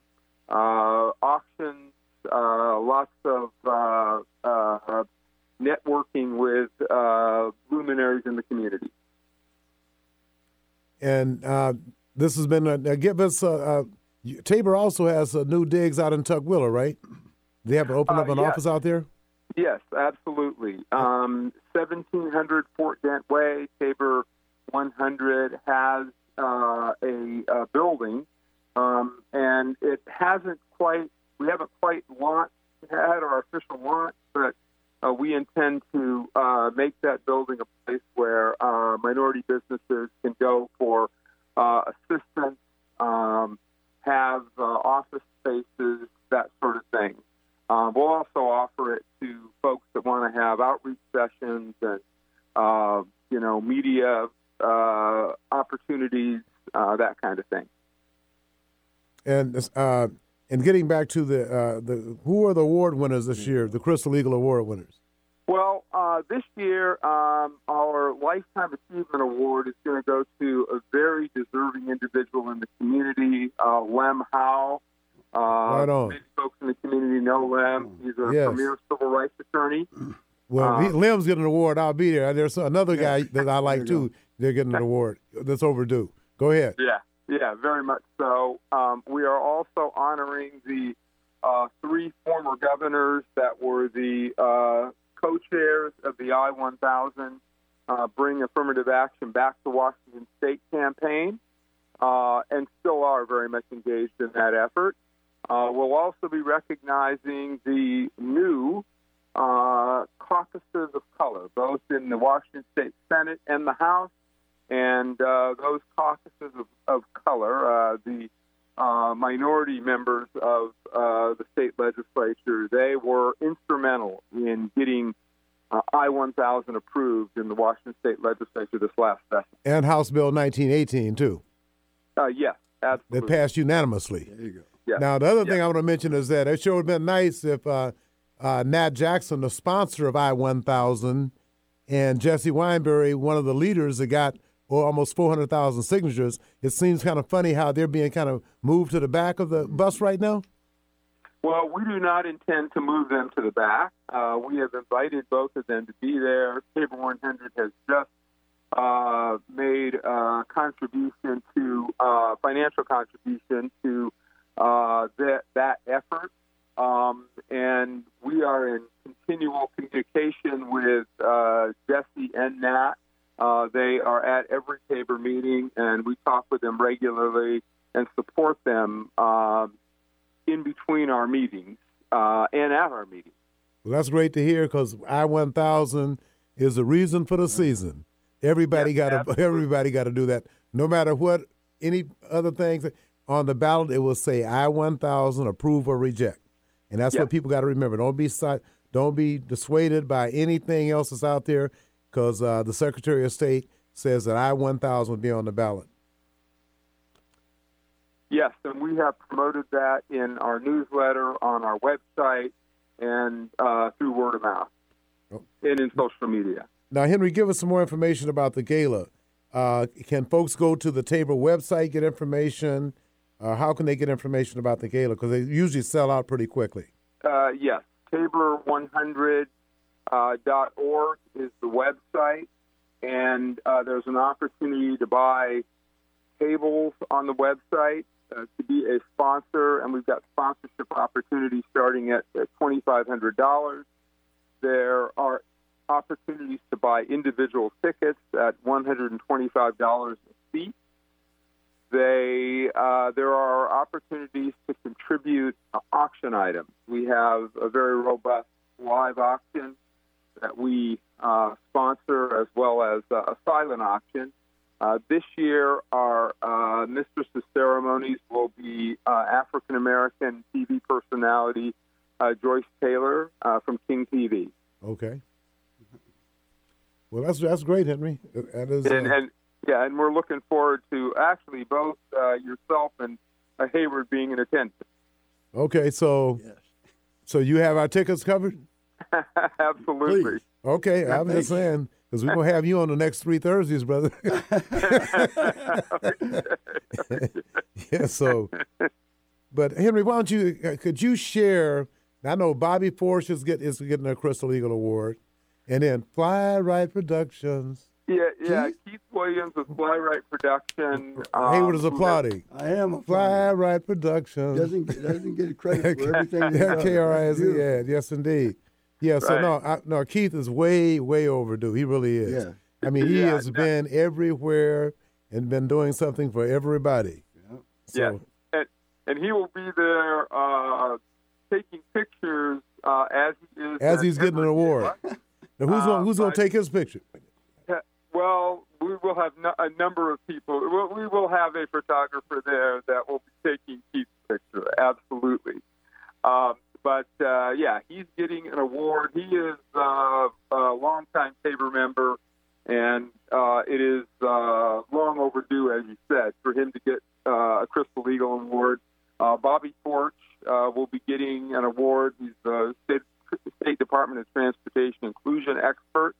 I: uh, auctions, uh, lots of uh, uh, networking with uh, luminaries in the community.
A: And uh, this has been, a, give us, uh, Tabor also has new digs out in Tukwila, right? They have opened up an
I: yes.
A: office out there?
I: Yes, absolutely. Um, 1700 Fort Dent Way, Tabor 100 has uh, a, a, building, um, and it hasn't quite. We haven't quite launched had our official launch, but uh, we intend to uh, make that building a place where uh, minority businesses can go for uh, assistance, um, have uh, office spaces, that sort of thing. we'll also offer it to folks that want to have outreach sessions and you know media uh, opportunities, uh, that kind of thing.
A: And uh, and getting back to the uh, the who are the award winners this year? The Crystal Eagle Award winners.
I: Well, uh, this year um, our Lifetime Achievement Award is going to go to a very deserving individual in the community, uh, Lem Howell.
A: right on.
I: Many folks in the community know Lem. He's a
A: Yes.
I: premier civil rights attorney.
A: Well,
I: Uh,
A: Lem's getting an award. I'll be there. There's another guy that I like [laughs] too. They're getting an award that's overdue. Go ahead.
I: Yeah, yeah, very much so. Um, we are also honoring the uh, three former governors that were the uh, co-chairs of the I-1000 uh, Bring Affirmative Action Back to Washington State campaign, uh, and still are very much engaged in that effort. Uh, we'll also be recognizing the new uh, caucuses of color, both in the Washington State Senate and the House and uh, those caucuses of, of color, uh, the uh, minority members of uh, the state legislature, they were instrumental in getting uh, I 1000 approved in the Washington state legislature this last session.
A: And House Bill 1918 too.
I: Uh, yes,
A: That
I: absolutely.
A: passed unanimously.
C: There you go.
I: Yes.
A: Now, the other thing I want to mention is that it sure would have been nice if uh, uh, Nat Jackson, the sponsor of I 1000, and Jesse Wineberry, one of the leaders that got well, almost 400,000 signatures. It seems kind of funny how they're being kind of moved to the back of the bus right now.
I: Well, we do not intend to move them to the back. Uh, we have invited both of them to be there. Tabor 100 has just uh, made a contribution to uh, financial contribution to uh, that that effort, um, and we are in continual communication with uh, Jesse and Nat. Uh, they are at every Tabor meeting, and we talk with them regularly and support them um, in between our meetings uh, and at our meetings.
A: Well, that's great to hear because I 1000 is the reason for the season. Everybody
I: Yes,
A: got to [laughs] everybody got to do that, no matter what any other things. on the ballot, it will say I one thousand approve or reject, and that's
I: Yeah.
A: what people got to remember. Don't be don't be dissuaded by anything else that's out there, because uh, the Secretary of State says that I one thousand will be on the ballot.
I: Yes, and we have promoted that in our newsletter, on our website, and uh, through word of mouth,
A: Oh.
I: and in social media.
A: Now, Henry, give us some more information about the gala. Uh, can folks go to the Tabor website get information? Uh, how can they get information about the gala? Because they usually sell out pretty quickly.
I: Uh, yes, tabor100.org uh, org is the website, and uh, there's an opportunity to buy tables on the website uh, to be a sponsor, and we've got sponsorship opportunities starting at, at $2,500. There are opportunities to buy individual tickets at $125 a seat. They uh, there are opportunities to contribute auction items. We have a very robust live auction that we uh, sponsor, as well as uh, a silent auction. Uh, this year, our uh, Mistress of Ceremonies will be uh, African American TV personality uh, Joyce Taylor uh, from King TV.
A: Okay. Well, that's that's great, Henry. That is,
I: and,
A: uh,
I: and yeah, and we're looking forward to actually both uh, yourself and uh, Hayward being in attendance.
A: okay. So, so you have our tickets covered? [laughs]
I: Absolutely.
A: Okay, I was just saying because we're gonna have you on the next three Thursdays, brother. [laughs] [laughs] yeah. So, but Henry, why don't you? uh, Could you share? I know Bobby Forch is get is getting a Crystal Eagle Award, and then Fly Right Productions.
I: Yeah, yeah. Keith Williams with Fly Right Production. Um,
A: Hayward is
I: who has-
A: applauding.
C: I am a
A: Fly Right Productions.
C: doesn't get, doesn't get credit for everything.
A: yeah,
C: does.
A: KRIZ. Yeah, yes, indeed. Yeah. So
I: Right.
A: no, I, no. Keith is way, way overdue. He really is.
C: Yeah.
A: I mean, [laughs] he
I: Yeah,
A: has
I: that-
A: been everywhere and been doing something for everybody. So,
I: Yes, and, and he will be there uh, taking pictures uh, as he is
A: as he's getting an
I: every-
A: award. [laughs] Now, who's
I: Uh,
A: gonna who's gonna take his picture?
I: Well, we will have no, a number of people. We'll, we will have a photographer there that will be taking Keith's picture. Absolutely. Um, but uh, yeah, he's getting an award. He is uh, a longtime Tabor member, and uh, it is uh, long overdue, as you said, for him to get uh, a Crystal Eagle Award. Uh, Bobby Forch uh, will be getting an award. He's the State, State Department of Transportation inclusion expert.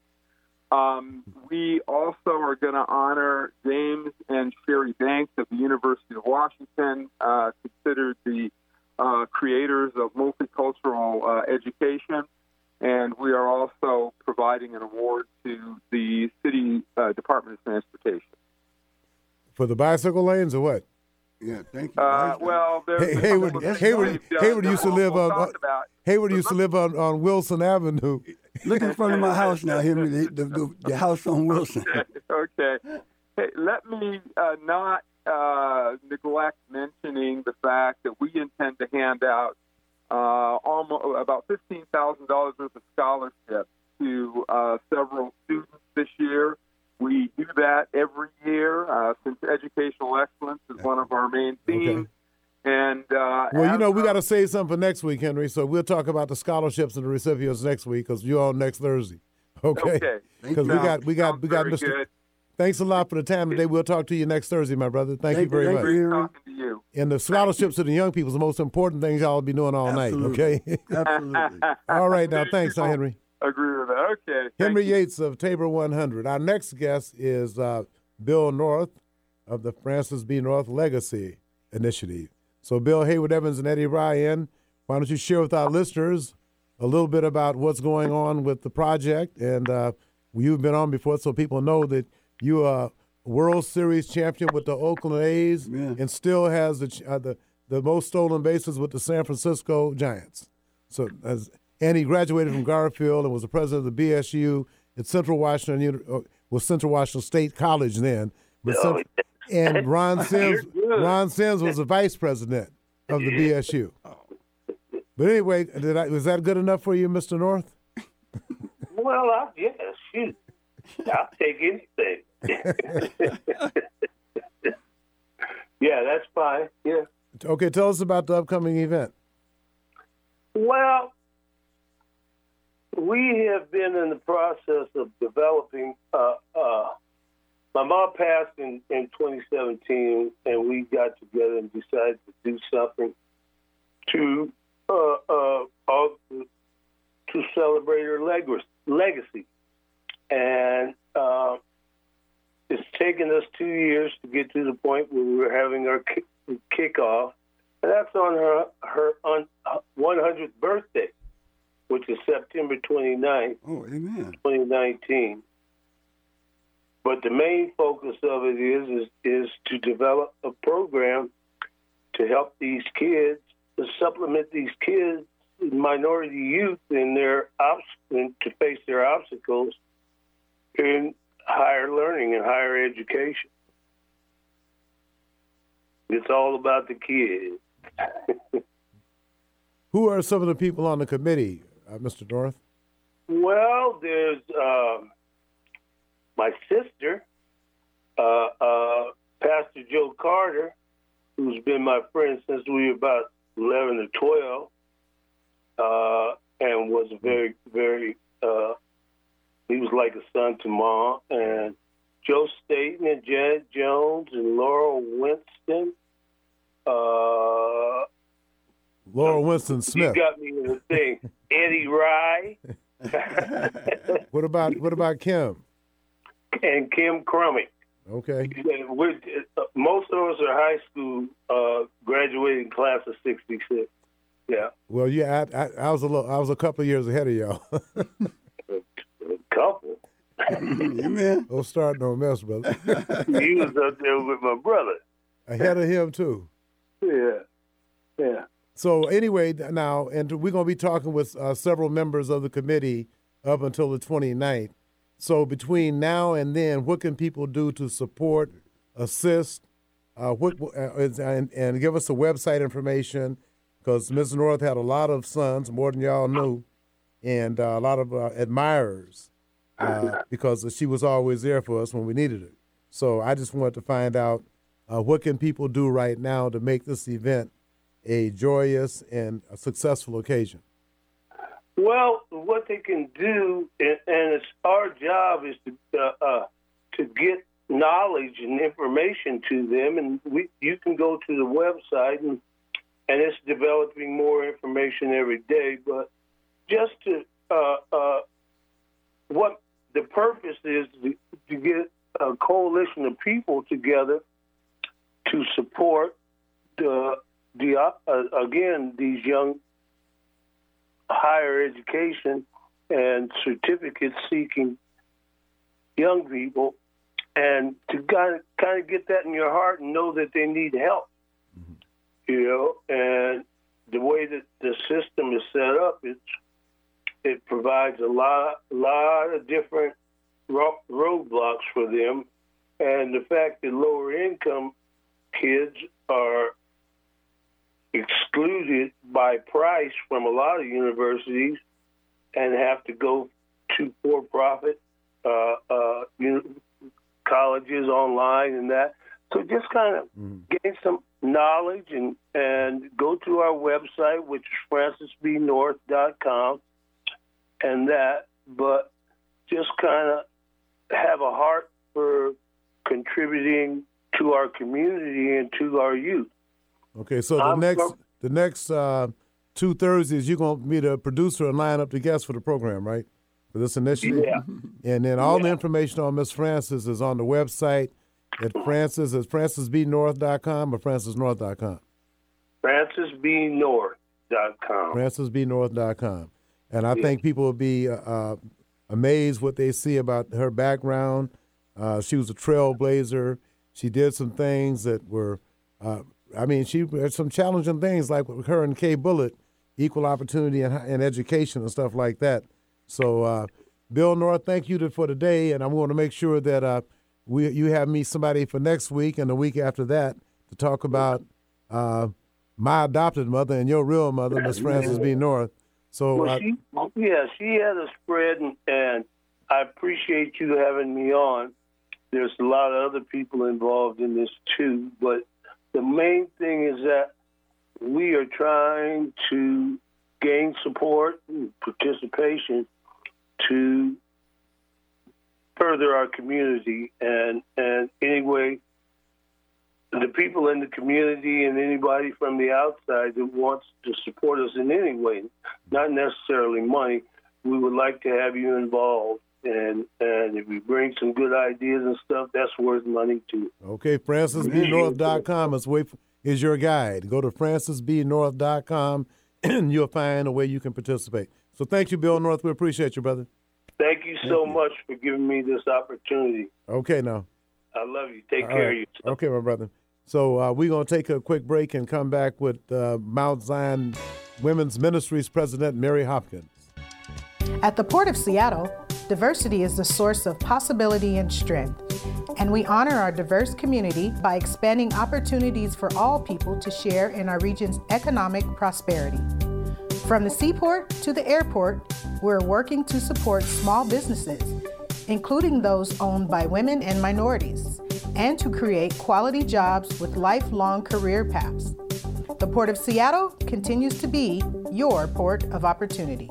I: Um, we also are going to honor James and Cherry Banks of the University of Washington, uh, considered the uh, creators of multicultural uh, education. And we are also providing an award to the City uh, Department of Transportation.
A: For the bicycle lanes or what?
C: Yeah, thank you.
I: Uh, well,
A: Hey, Hayward,
I: couple of things
A: Hayward, Hayward used to live
I: we'll
A: on. Hayward used to live on, on Wilson Avenue. [laughs]
C: Look in front of my house now, Henry. The, the, the, the house on Wilson. [laughs]
I: okay. Hey, let me uh, not uh, neglect mentioning the fact that we intend to hand out uh, almost about fifteen thousand dollars worth of scholarships to uh, several students this year. We do that every year uh, since educational excellence is one of our main themes. And uh,
A: Well, you know, we got to save something for next week, Henry. So we'll talk about the scholarships and the recipients next week because you're on next Thursday. [laughs] Okay.
I: Okay.
A: Because we got we got
I: sounds
A: we got Mr.
I: good.
A: Thanks a lot for the time today. We'll talk to you next Thursday, my brother. Thank, you
C: Thank-
A: very
C: thank
A: much.
C: you.
I: Great talking to you.
A: And the scholarships to the young people is the most important thing y'all will be doing all
C: Absolutely.
A: night. Okay. [laughs]
C: Absolutely. [laughs]
A: all right now. Thanks, huh,
I: people
A: Henry.
I: Agree with that. Okay. thank
A: Henry
I: you.
A: Yates of Tabor 100. Our next guest is uh, Bill North of the Francis B. North Legacy Initiative. So, Bill Hayward Evans and Eddie Ryan, why don't you share with our listeners a little bit about what's going on with the project? And uh, you've been on before, so people know that you are a World Series champion with the Oakland A's
C: Yeah.
A: and still has the, uh, the the most stolen bases with the San Francisco Giants. So, as and he graduated from Garfield and was the president of the BSU at Central Washington uh, was Central Washington State College then. But Cent- and Ron [laughs] Sims Ron Sims was the vice president of the BSU. But anyway, did I, was that good enough for you, Mr. North?
J: Well, I guess shoot, I'll take anything. [laughs] Yeah, that's fine. Yeah.
A: Okay, tell us about the upcoming event.
J: Well, we have been in the process of developing. Uh, uh, my mom passed in, in 2017, and we got together and decided to do something to uh, uh, to celebrate her legacy. And uh, it's taken us two years to get to the point where we're having our kick- kickoff, and that's on her her on uh, 100th birthday which is September 29th,
C: oh, amen.
J: 2019. But the main focus of it is, is is to develop a program to help these kids, to supplement these kids, minority youth, in their in, to face their obstacles in higher learning and higher education. It's all about the kids. [laughs]
A: Who are some of the people on the committee? uh, Mr. North?
J: Well, there's uh, my sister, uh, uh, Pastor Joe Carter, who's been my friend since we were about 11 or 12, uh, and was very, very, uh, he was like a son to mom. And Joe Staten and Janet Jones and Laurel Winston. Uh,
A: Laurel Winston Smith.
J: You got me in the thing. [laughs] Eddie Rye. [laughs] [laughs]
A: what about what about Kim?
J: And Kim Crummy.
A: Okay.
J: We're, most of us are high school uh, graduating class of '66. Yeah.
A: Well, yeah, I, I, I, was a little, I was a couple of years ahead of y'all.
J: A couple.
C: Amen.
A: Don't start no mess, brother. [laughs]
J: he was up there with my brother.
A: Ahead of him too.
J: Yeah. Yeah.
A: So anyway, now, and we're going to be talking with uh, several members of the committee up until the 29th. So between now and then, what can people do to support, assist, uh, what, uh, and, and give us the website information? Because Ms. North had a lot of sons, more than y'all knew, and uh, a lot of uh, admirers uh, [laughs] because she was always there for us when we needed her. So I just wanted to find out what can people do right now to make this event a joyous and a successful occasion?
J: Well, what they can do, and, it's our job, is to uh, uh, to get knowledge and information to them, and we you can go to the website and and it's developing more information every day. But just to uh, uh what the purpose is to, to get a coalition of people together to support the the uh, again these young higher education and certificate seeking young people and to kind of, kind of get that in your heart and know that they need help mm-hmm. you know and the way that the system is set up it's it provides a lot lot of different roadblocks for them and the fact that lower income kids are excluded by price from a lot of universities and have to go to for-profit uh, uh, colleges online and that. So just kind of mm. gain some knowledge and and go to our website, which is francisbnorth.com, and that. But just kind of have a heart for contributing to our community and to our youth.
A: Okay, so the I'm next the next uh, two Thursdays, you're gonna be the producer and line up the guests for the program, right? For this initiative.
J: Yeah.
A: And then all
J: yeah.
A: the information on Miss Francis is on the website at Francis is francisbnorth.com or francisnorth.com.
J: francisbnorth.com.
A: francisbnorth.com. And I yeah. think people will be uh, uh, amazed what they see about her background. Uh, she was a trailblazer. She did some things that were uh, I mean, she had some challenging things like with her and Kay Bullitt, equal opportunity and, and education and stuff like that. So, uh, Bill North, thank you to, for today, and I'm going to make sure that uh, we you have me somebody for next week and the week after that to talk about uh, my adopted mother and your real mother, Miss Frances B. North. So,
J: well, she, yeah, she had a spread, and, and I appreciate you having me on. There's a lot of other people involved in this too, but the main thing is that we are trying to gain support and participation to further our community and and anyway the people in the community and anybody from the outside that wants to support us in any way, not necessarily money, we would like to have you involved. And and if you bring some good ideas and stuff, that's worth money too.
A: Okay, francisbnorth.com is way is your guide. Go to francisbnorth.com [clears throat] and you'll find a way you can participate. So thank you, Bill North. We appreciate you, brother.
J: Thank you so thank you. much for giving me this opportunity.
A: Okay, now.
J: I love you. Take All care right. of yourself.
A: Okay, my brother. So uh, we're going to take a quick break and come back with uh, Mount Zion Women's Ministries President Mary Hopkins.
G: At the Port of Seattle, diversity is the source of possibility and strength. And we honor our diverse community by expanding opportunities for all people to share in our region's economic prosperity. From the seaport to the airport, we're working to support small businesses, including those owned by women and minorities and to create quality jobs with lifelong career paths. The Port of Seattle continues to be your port of opportunity.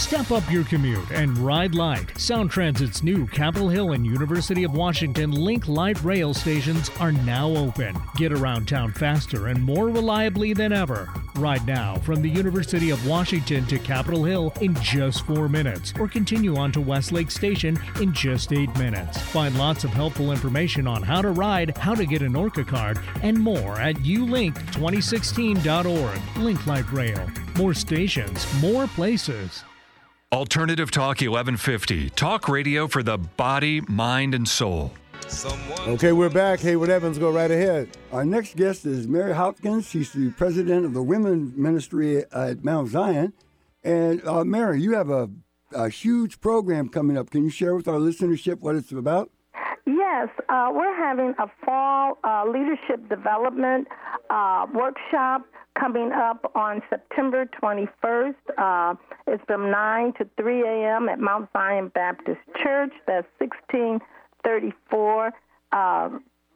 F: Step up your commute and ride light. Sound Transit's new Capitol Hill and University of Washington Link Light rail stations are now open. Get around town faster and more reliably than ever. Ride now from the University of Washington to Capitol Hill in just four minutes, or continue on to Westlake Station in just eight minutes. Find lots of helpful information on how to ride, how to get an ORCA card, and more at ulink2016.org. Link Light Rail. More stations, more places.
H: Alternative Talk 1150, talk radio for the body, mind, and soul.
A: Okay, we're back. Hayward Evans, go right ahead.
C: Our next guest is Mary Hopkins. She's the president of the Women's Ministry at Mount Zion. And uh, Mary, you have a, a, huge program coming up. Can you share with our listenership what it's about?
K: Yes, uh, we're having a fall uh, leadership development uh, workshop coming up on September 21st. It's from 9 to 3 a.m. at Mount Zion Baptist Church. That's 1634 uh,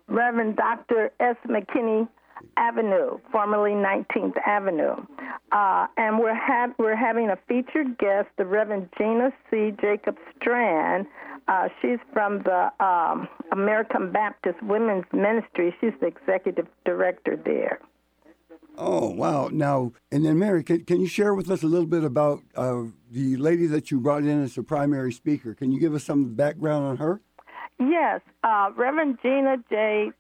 K: Reverend Dr. S. McKinney Avenue, formerly 19th Avenue. Uh, and we're, ha- we're having a featured guest, the Reverend Gina C. Jacob Strain. Uh, she's from the um, American Baptist Women's Ministry. She's the executive director there.
C: Oh wow! Now and then, Mary, can, can you share with us a little bit about uh, the lady that you brought in as the primary speaker? Can you give us some background on her?
K: Yes, uh, Reverend Gina J.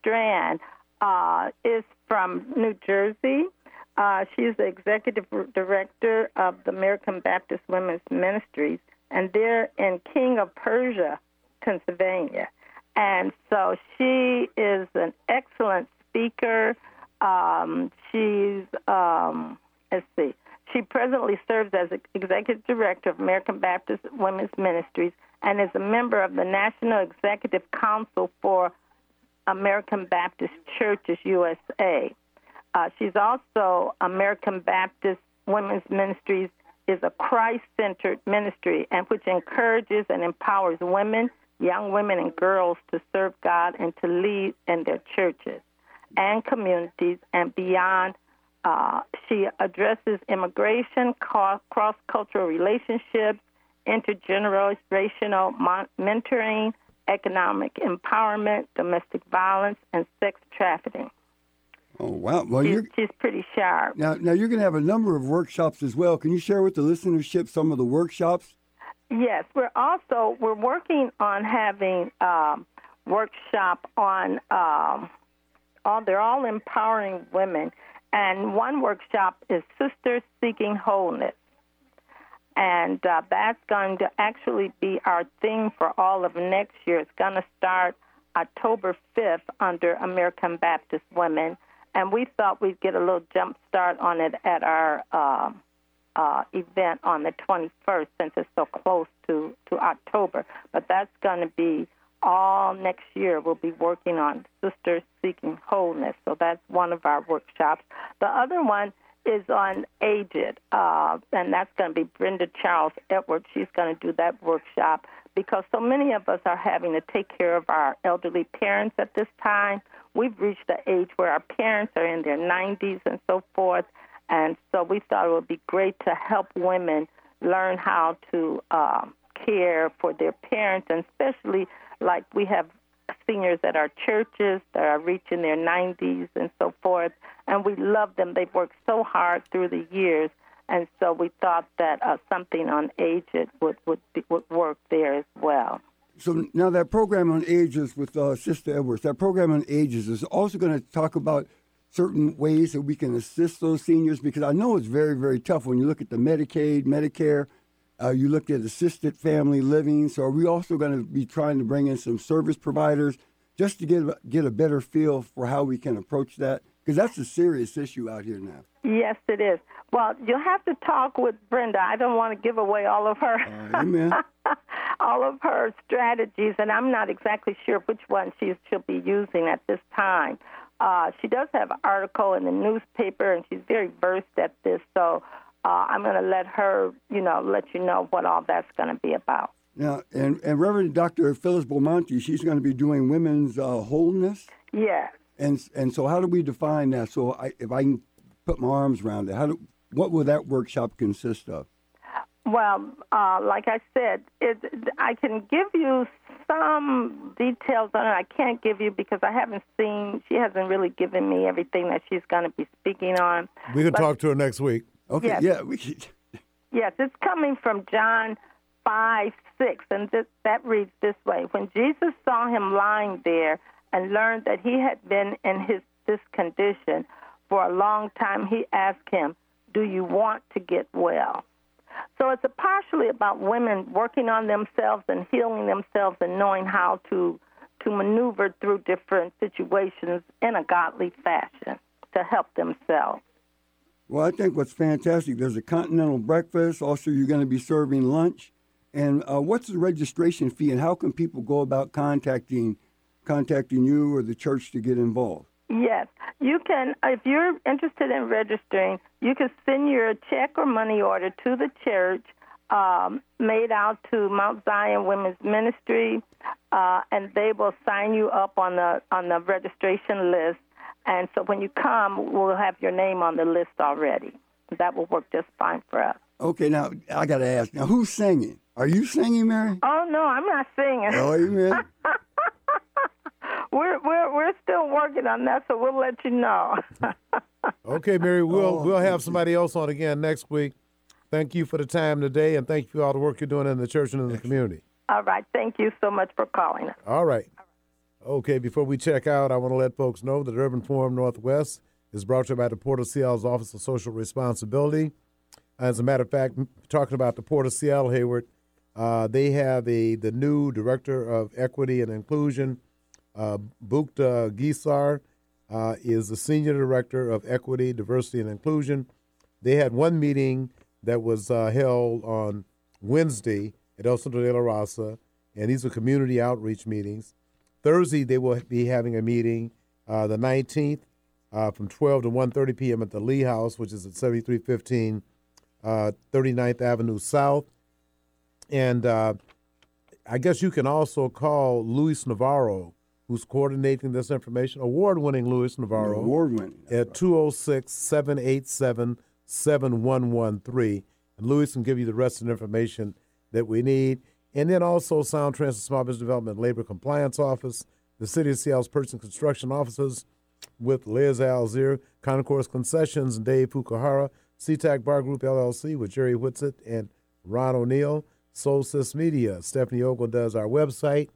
K: Strain uh, is from New Jersey. Uh, she's the executive director of the American Baptist Women's Ministries, and they're in King of Prussia, Pennsylvania. And so she is an excellent speaker. Um, she's, um, let's see, she presently serves as executive director of American Baptist Women's Ministries and is a member of the National Executive Council for American Baptist Churches USA. Uh, she's also American Baptist Women's Ministries is a Christ-centered ministry and which encourages and empowers women, young women and girls to serve God and to lead in their churches and communities and beyond. Uh, she addresses immigration, cross cultural relationships, intergenerational mentoring, economic empowerment, domestic violence, and sex trafficking.
C: Oh wow! Well,
K: she's, she's pretty sharp.
C: Now, now you're going to have a number of workshops as well. Can you share with the listenership some of the workshops?
K: Yes, we're also we're working on having um, workshop on um, all they're all empowering women. And one workshop is Sisters Seeking Wholeness. And uh, that's going to actually be our theme for all of next year. It's going to start October 5th under American Baptist Women. And we thought we'd get a little jump start on it at our uh, uh, event on the 21st since it's so close to, to October. But that's going to be all next year we'll be working on Sisters Seeking Wholeness. So that's one of our workshops. The other one is on Aged, uh, and that's going to be Brenda Charles Edwards. She's going to do that workshop because so many of us are having to take care of our elderly parents at this time. We've reached the age where our parents are in their 90s and so forth, and so we thought it would be great to help women learn how to uh, care for their parents, and especially like we have seniors at our churches that are reaching their 90s and so forth, and we love them. They've worked so hard through the years, and so we thought that uh, something on Aged would would be, would work there as well.
C: So now that program on ages with uh, Sister Edwards, that program on ages is also going to talk about certain ways that we can assist those seniors because I know it's very very tough when you look at the Medicaid, Medicare. Uh, you looked at assisted family living. So are we also going to be trying to bring in some service providers just to get get a better feel for how we can approach that? Because that's a serious issue out here now.
K: Yes, it is. Well, you'll have to talk with Brenda. I don't want to give away all of her
C: Amen. [laughs]
K: all of her strategies, and I'm not exactly sure which one she's, she'll be using at this time. Uh, she does have an article in the newspaper, and she's very versed at this. So uh, I'm going to let her, you know, let you know what all that's going to be about.
C: Now, and, and Reverend Dr. Phyllis Beaumonte, she's going to be doing women's uh, wholeness.
K: Yes.
C: And and so how do we define that? So I, if I can put my arms around it, how do what will that workshop consist of?
K: Well, uh, like I said, it, I can give you some details on it. I can't give you because I haven't seen. She hasn't really given me everything that she's going to be speaking on.
A: We can
K: But-
A: talk to her next week.
C: Okay,
K: Yes.
C: yeah, we should. [laughs]
K: Yes, it's coming from John 5 6, and this, that reads this way When Jesus saw him lying there and learned that he had been in his, this condition for a long time, he asked him, Do you want to get well? So it's a partially about women working on themselves and healing themselves and knowing how to to maneuver through different situations in a godly fashion to help themselves.
C: Well, I think what's fantastic, there's a continental breakfast. Also, you're going to be serving lunch. And uh, what's the registration fee, and how can people go about contacting contacting you or the church to get involved?
K: Yes, you can. If you're interested in registering, you can send your check or money order to the church, um, made out to Mount Zion Women's Ministry, uh, and they will sign you up on the on the registration list. And so when you come, we'll have your name on the list already. That will work just fine for us.
C: Okay, now I got to ask. Now, who's singing? Are you singing, Mary?
K: Oh no, I'm not singing.
C: Oh, amen. [laughs]
K: we're we're we're still working on that, so we'll let you know. [laughs]
A: Okay, Mary, we'll
C: Oh,
A: we'll have somebody else on again next week. Thank you for the time today, and thank you for all the work you're doing in the church and in the community.
K: All right, thank you so much for calling us.
A: All right. Okay, before we check out, I want to let folks know that Urban Forum Northwest is brought to you by the Port of Seattle's Office of Social Responsibility. As a matter of fact, talking about the Port of Seattle, Hayward, uh, they have a the new director of equity and inclusion, uh, Bookda Gheisar, uh, is the senior director of equity, diversity, and inclusion. They had one meeting that was uh, held on Wednesday at El Centro de la Raza, and these are community outreach meetings. Thursday, they will be having a meeting, uh, the 19th, uh, from 12 to 1.30 p.m. at the Lee House, which is at 7315 uh, 39th Avenue South. And uh, I guess you can also call Luis Navarro, who's coordinating this information, award-winning Luis Navarro
C: Award winning.
A: at 206-787-7113. And Luis can give you the rest of the information that we need. And then also Sound Transit Small Business Development Labor Compliance Office, the City of Seattle's Purchasing Construction Offices with Liz Alzier, Concourse Concessions and Dave Pukahara, SeaTac Bar Group LLC with Jerry Whitsett and Ron O'Neill, Solstice Media. Stephanie Ogle does our website.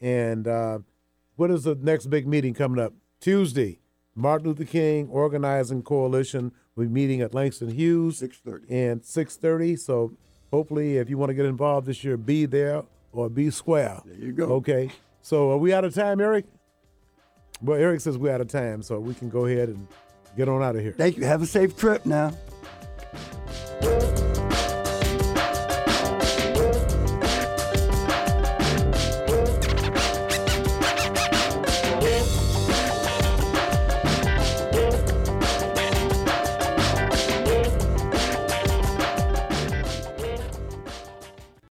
A: And uh, what is the next big meeting coming up? Tuesday. Martin Luther King Organizing Coalition will be meeting at Langston Hughes
C: 6:30.
A: and 6:30. So Hopefully, if you want to get involved this year, be there or be square.
C: There you go.
A: Okay. So are we out of time, Eric? Well, Eric says we're out of time, so we can go ahead and get on out of here.
C: Thank you. Have a safe trip now.